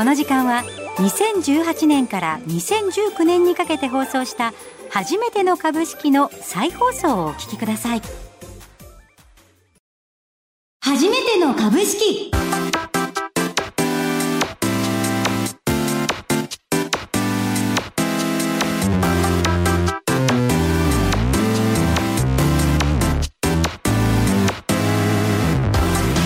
この時間は2018年から2019年にかけて放送した初めての株式の再放送をお聞きください。初めての株式。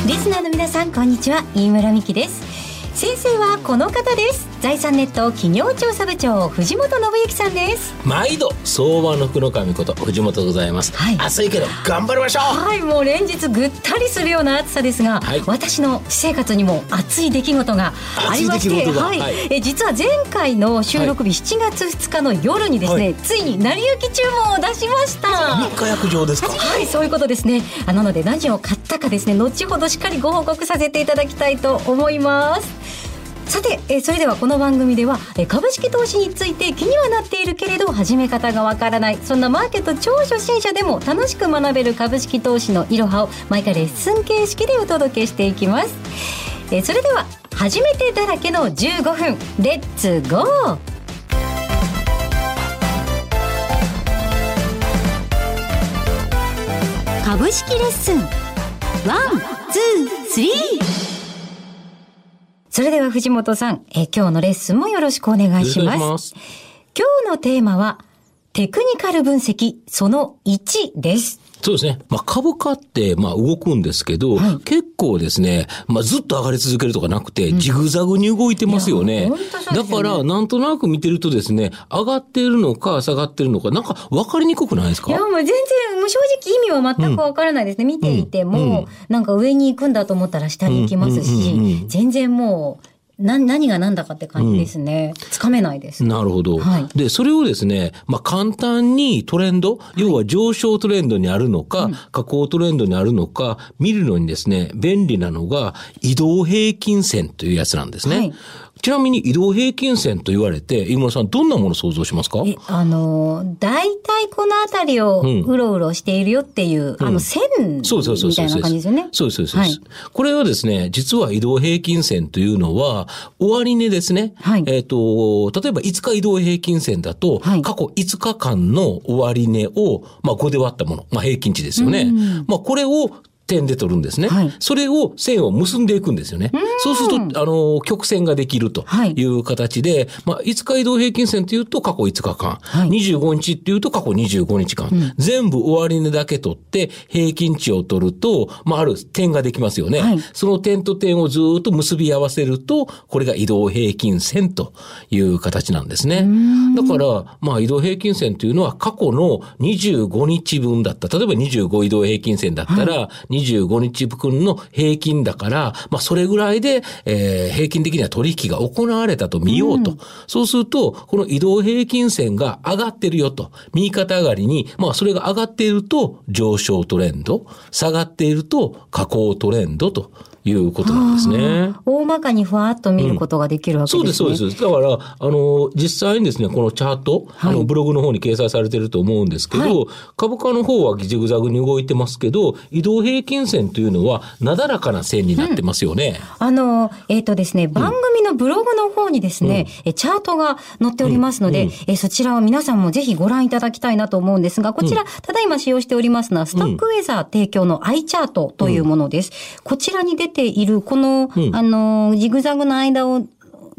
リスナーの皆さんこんにちは。飯村美希です。先生はこの方です。財産ネット企業調査部長藤本信之さんです。毎度相場の福の神こと藤本でございます、はい。暑いけど頑張りましょう。はいもう連日ぐったりするような暑さですが、はい。私の私生活にも熱い出来事がありましてはい。はい。え実は前回の収録日7月2日の夜にですね、はい。ついに成り行き注文を出しました。日課約定ですか。はい、そういうことですね。あなので何を買ったかですね、後ほどしっかりご報告させていただきたいと思います。さて、えーそれではこの番組では、えー株式投資について気にはなっているけれど始め方がわからない。そんなマーケット超初心者でも楽しく学べる株式投資のいろはを毎回レッスン形式でお届けしていきます、えーそれでは初めてだらけの15分レッツゴー!株式レッスンワン、Two, three!それでは藤本さん、えー今日のレッスンもよろしくお願いします。しくお願いし今日のテーマは、テクニカル分析その1です。そうですね。まあ株価って、まあ動くんですけど、はい。結構ですね、まあずっと上がり続けるとかなくて、ジグザグに動いてますよいねうですよね。だから、なんとなく見てるとですね、上がってるのか下がってるのか、なんか分かりにくくないですか？いや、もう全然、もう正直意味は全くわからないですね。見ていても、うんうん。なんか上に行くんだと思ったら下に行きますし、うん。うん。うん。うん。全然もう、な、何が何だかって感じですね。つかめないです。なるほど。はいで、それをですね、まあ、簡単にトレンド、要は上昇トレンドにあるのか、下降トレンドにあるのか、見るのにですね、便利なのが、移動平均線というやつなんですね。はいちなみに移動平均線と言われて、井村さん、どんなものを想像しますか？え、あのー、大体この辺りをうんうろうろしているよっていう、あの、線そうそうそうそう。みたいな感じですよね。そうです、そうです。そうこれはですね、実は移動平均線というのは、終値ですね。はいえっ、と、例えば5日移動平均線だと、はい過去5日間の終値を、まあ5で割ったもの、まあ平均値ですよね。まあこれを点で取るんですね。はいそれを線を結んでいくんですよね。そうすると、あの、曲線ができるとはいいう形で、まあ5日移動平均線というと過去5日間、はい25日っていうと過去25日間、全部終値だけ取って平均値を取ると、まあ、ある点ができますよね。はいその点と点をずっと結び合わせると、これが移動平均線という形なんですね。だから、まあ、移動平均線というのは過去の25日分だった。例えば25移動平均線だったら、25日分の平均だから、まあ、それぐらいで、えー平均的には取引が行われたと見ようと。そうすると、この移動平均線が上がってるよと。右肩上がりに、まあ、それが上がっていると上昇トレンド、下がっていると下降トレンドということなんですね。大まかにふわっと見ることができるわけそうです、ですね。そうです。だから、あの、実際にですね、このチャート、あの、ブログの方に掲載されてると思うんですけど、はい株価の方はジグザグに動いてますけど、移動平均線というのは、なだらかな線になってますよね。あの、えっ、とですね、番組のブログの方にですね、えチャートが載っておりますので、えそちらは皆さんもぜひご覧いただきたいなと思うんですが、こちら、ただいま使用しておりますのは、ストックウェザー提供の i チャートというものです。こちらに出ている、この、あの、ジグザグの間を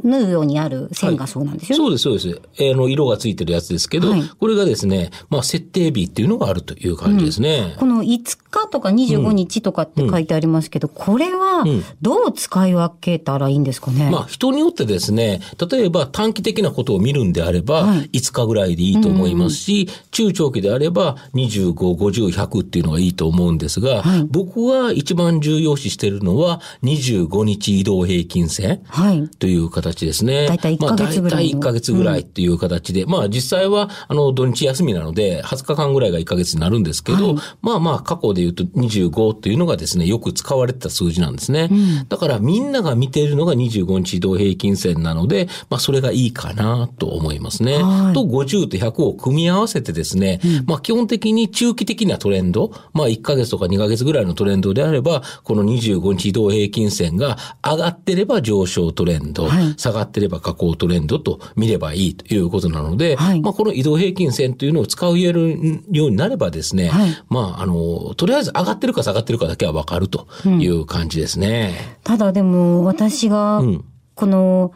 縫うようにある線がそうなんですよね。そうです、そうです。えーあの、色がついてるやつですけど、はいこれがですね、まあ、設定日っていうのがあるという感じですね。この5日とか25日とかって書いてありますけど、これはどう使い分けたらいいんですかね？まあ人によってですね、例えば短期的なことを見るんであれば、はい5日ぐらいでいいと思いますし、中長期であれば25、50、100っていうのがいいと思うんですが、はい僕は一番重要視しているのは25日移動平均線。はい。という形ですね。大体1ヶ月ぐらいの。まあ大体1ヶ月ぐらいっていう形で、まあ実際は、あの、土日休みなので、20日間ぐらいが1ヶ月になるんですけど、はい。まあまあ過去で言うと25っていうのがですね、よく使われてた数字なんですね。だからみんなが見ているのが25日移動平均線なので、まあそれがいいかなと思いますね。はい。と50と100を組み合わせてですね、まあ基本的に中期的なトレンド、まあ1ヶ月とか2ヶ月ぐらいのトレンドであれば、この25日移動平均線が上がってれば上昇トレンド、はい下がってれば下降トレンドと見ればいいということなので、はいまあこの移動平均線というのを使うようになればですね、はいまああの、とりあえず上がってるか下がってるかだけはわかるという感じですね。ただでも私がうん、この、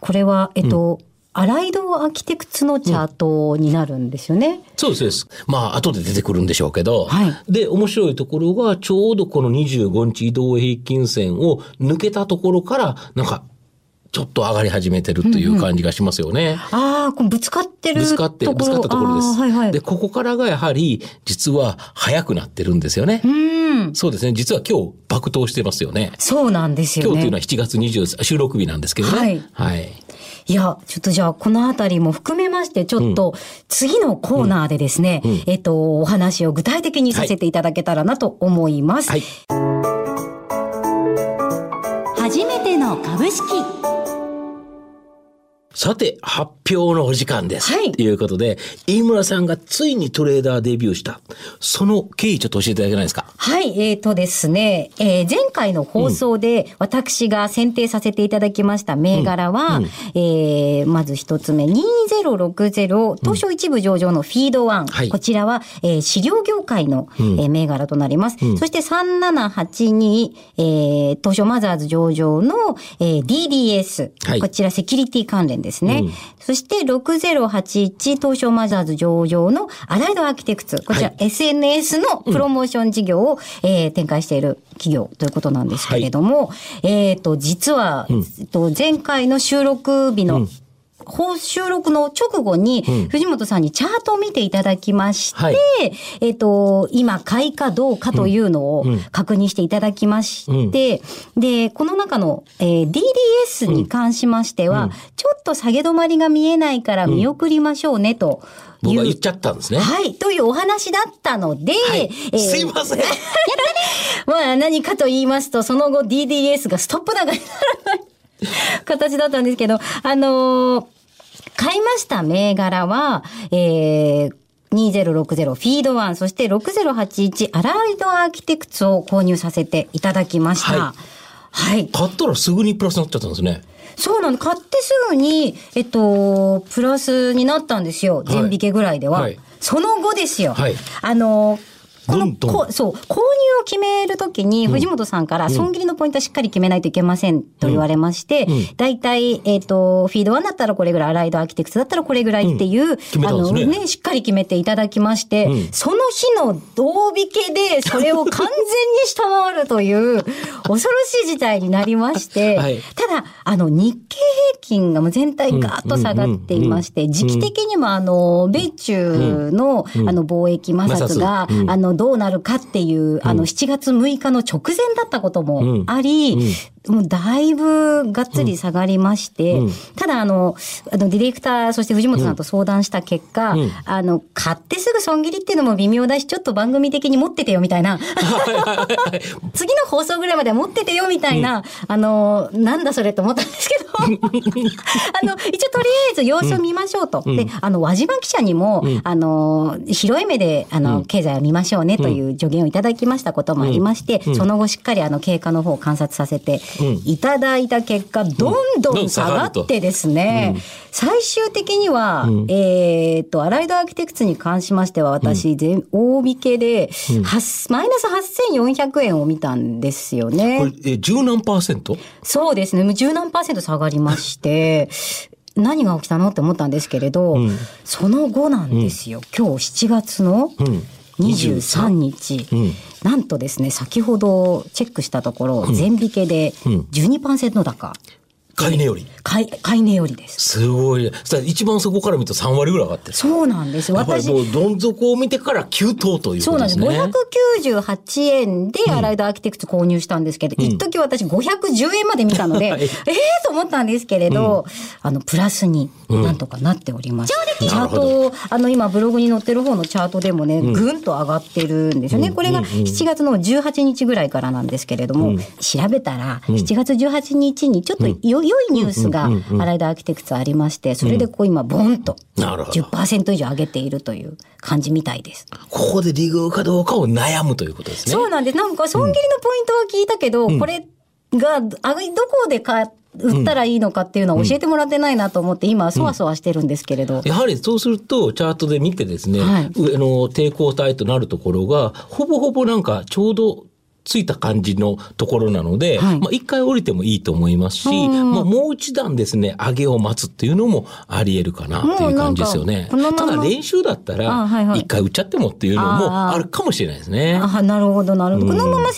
これは、えっと、アライドアーキテクツのチャートになるんですよね。そうですそうです。まあ、後で出てくるんでしょうけど。はいで、面白いところが、ちょうどこの25日移動平均線を抜けたところから、なんか、ちょっと上がり始めてるという感じがしますよね。ああ、こうぶつかってるぶつかって、ぶつかったところです。はいはい。で、ここからがやはり、実は早くなってるんですよね。うん。そうですね。実は今日爆投してますよね。そうなんですよね。今日というのは7月20、収録日なんですけどね。はいはい。いや、ちょっとじゃあ、このあたりも含めまして、ちょっと、次のコーナーでですね、えっと、お話を具体的にさせていただけたらなと思います。はい。初めての株式。さて、発表のお時間です。はい。ということで、飯村さんがついにトレーダーデビューした。その経緯ちょっと教えていただけないですか？はい、えーとですね、えー前回の放送で私が選定させていただきました銘柄は、えーまず一つ目、2060東証一部上場のフィードワン。はい。こちらは、えー飼料業界の、えー銘柄となります。そして3782、えー東証マザーズ上場の、えー DDS、はい。こちらセキュリティ関連ですね。そして6081東証マザーズ上場のアライドアーキテクツ。こちらは SNS のプロモーション事業を、えー展開している企業ということなんですけれども、えっ、と、実は、えっと前回の収録日の、放収録の直後に、藤本さんにチャートを見ていただきまして、はい。えっ、と、今、買いかどうかというのを確認していただきまして、で、この中の、えー DDS に関しましては、ちょっと下げ止まりが見えないから見送りましょうね、と。僕が言っちゃったんですね。はい、というお話だったので、えーすいません。まあ何かと言いますと、その後 DDS がストップ高にならない形だったんですけど、あのー買いました銘柄は、えー2060フィードワン、そして6081アライドアーキテクツを購入させていただきました。ははい。買ったらすぐにプラスになっちゃったんですね。そうなの。買ってすぐに、えっと、プラスになったんですよ。い全引けぐらいでは。はいその後ですよ。はいあの、このこそう、購入を決めるときに、藤本さんから、損切りのポイントはしっかり決めないといけませんと言われまして、大体、えっ、と、フィード1だったらこれぐらい、アライドアーキテクツだったらこれぐらいっていう、あのね、しっかり決めていただきまして、その日の同引けで、それを完全に下回るという、恐ろしい事態になりまして、はい。ただ、あの、日経平均がもう全体ガーッと下がっていまして、時期的にもあの、米中の、あの、貿易摩擦が、あの、どうなるかっていう、あの、7月6日の直前だったこともあり、もうだいぶがっつり下がりまして、ただあの、あの、ディレクター、そして藤本さんと相談した結果、あの、買ってすぐ損切りっていうのも微妙だし、ちょっと番組的に持っててよみたいな、次の放送ぐらいまでは持っててよみたいな、あの、なんだそれと思ったんですけど、あの、一応とりあえず様子を見ましょうと。で、あの、輪島記者にも、あの、広い目で、あの、経済を見ましょうねという助言をいただきましたこともありまして、その後しっかりあの、経過の方を観察させていただいた結果、どんどん下がってですね、最終的には、えっと、アライドアーキテクツに関しましては、私、全大引けで、マイナス8400円を見たんですよね。これ、え、十何パーセント？そうですね。もう十何パーセント下がりまして、何が起きたの？って思ったんですけれど、その後なんですよ。今日7月の23日、なんとですね、先ほどチェックしたところ、全引けで12%高。買い値より。買い、買い値よりです。すごい。一番そこから見ると3割ぐらい上がってる。そうなんです。私、もうどん底を見てから急騰というそうなんです。ことですね。598円でアライドアーキテクツ購入したんですけど、一時私510円まで見たので、はいええと思ったんですけれど、あの、プラスになんとかなっております。チャート、あの、今ブログに載ってる方のチャートでもね、ぐんと上がってるんですよね。これが7月の18日ぐらいからなんですけれども、調べたら、7月18日にちょっとよ良いニュースがアライドアーキテクツありまして、それでこう今、ボンとなるほど10%以上上げているという感じみたいです。ここでリグかどうかを悩むということですね。そうなんです。なんか、損切りのポイントは聞いたけど、これが、あどこで買売ったらいいのかっていうのは教えてもらってないなと思って、今そわそわしてるんですけれど。やはりそうすると、チャートで見てですね、はい上の抵抗体となるところが、ほぼほぼなんかちょうどついた感じのところなので、はいまあ一回降りてもいいと思いますし、うんまあもう一段ですね、上げを待つっていうのもあり得るかなっていう感じですよね。ただ練習だったあら一回売っちゃってもっていうのもあるかもしれないですね。あ、なるほど、なるほど。このまま1200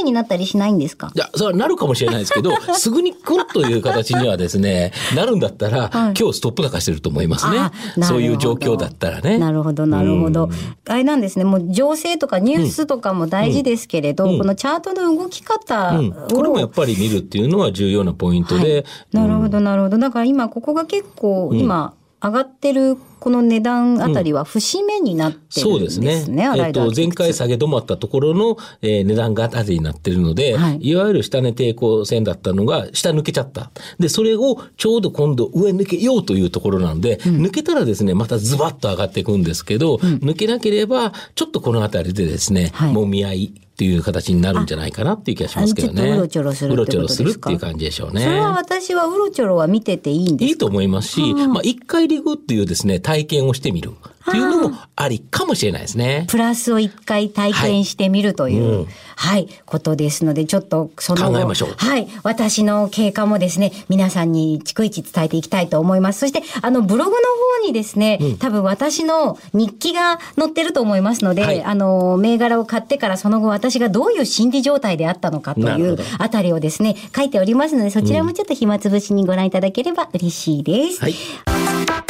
円になったりしないんですか？いや、それはなるかもしれないですけど、すぐにクンという形にはですね、なるんだったら、はい今日ストップ高してると思いますねそういう状況だったらね。なるほど、なるほど。あれなんですね。もう情勢とかニュースとかも大事ですけれど、うんこのチャートの動き方を、うん、これもやっぱり見るっていうのは重要なポイントで、なるほど、なるほど。だから今、ここが結構、今、上がってるこの値段あたりは節目になってるんですね。そうですね。えっと、前回下げ止まったところの、えー値段が当たりになってるので、はい。い、わゆる下値抵抗線だったのが下抜けちゃった。で、それをちょうど今度上抜けようというところなので、抜けたらですね、またズバッと上がっていくんですけど、抜けなければ、ちょっとこのあたりでですね、はい。もみ合いっていう形になるんじゃないかなっていう気がしますけどね。うろちょろするってことですか？うろちょろするっていう感じでしょうね。それは私はうろちょろは見てていいんですかいいと思いますし、まあ、一回リグっていうですね、体験をしてみるっていうのもありかもしれないですね。プラスを一回体験してみるという、はいはい、うんことですので、ちょっとその後考えましょうはい、私の経過もですね、皆さんに逐一伝えていきたいと思います。そして、あの、ブログの方にですね、多分私の日記が載ってると思いますので、はいあの、銘柄を買ってからその後私がどういう心理状態であったのかというあたりをですね、書いておりますので、そちらもちょっと暇つぶしにご覧いただければ嬉しいです。はい。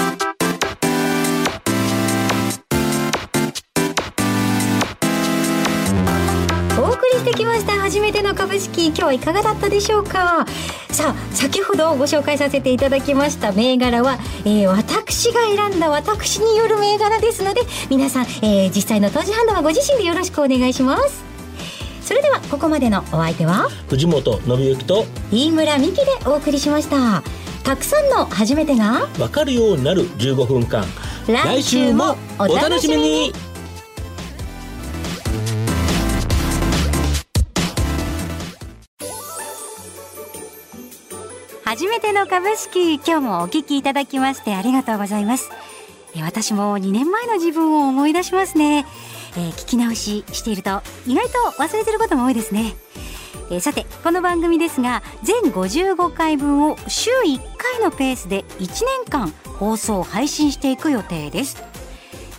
初めての株式今日はいかがだったでしょうか？さあ先ほどご紹介させていただきました銘柄は、えー私が選んだ私による銘柄ですので皆さん、えー実際の投資判断はご自身でよろしくお願いします。それではここまでのお相手は藤本信之と飯村美希でお送りしました。たくさんの初めてが分かるようになる15分間。来週もお楽しみに初めての株式今日もお聞きいただきましてありがとうございます。え私も2年前の自分を思い出しますね、えー聞き直ししていると意外と忘れてることも多いですね。えーさてこの番組ですが全55回分を週1回のペースで1年間放送配信していく予定です。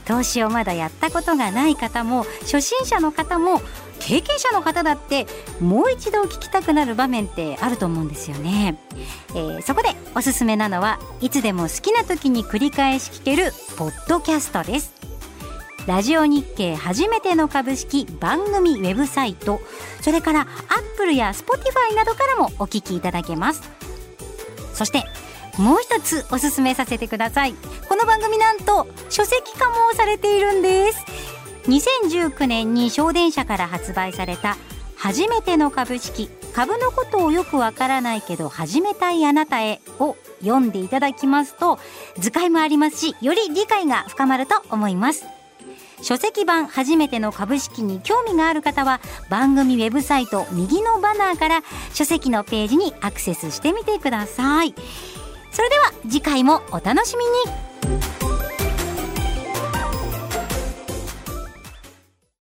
投資をまだやったことがない方も初心者の方も経験者の方だってもう一度聞きたくなる場面ってあると思うんですよね、えーそこでおすすめなのはいつでも好きな時に繰り返し聞けるポッドキャストです。ラジオ日経初めての株式番組ウェブサイトそれからアップルや Spotify などからもお聞きいただけます。そしてもう一つおすすめさせてください。この番組なんと書籍化もされているんです。2019年に小電社から発売された初めての株式株のことをよくわからないけど始めたいあなたへを読んでいただきますと図解もありますしより理解が深まると思います。書籍版初めての株式に興味がある方は番組ウェブサイト右のバナーから書籍のページにアクセスしてみてください。それでは次回もお楽しみに。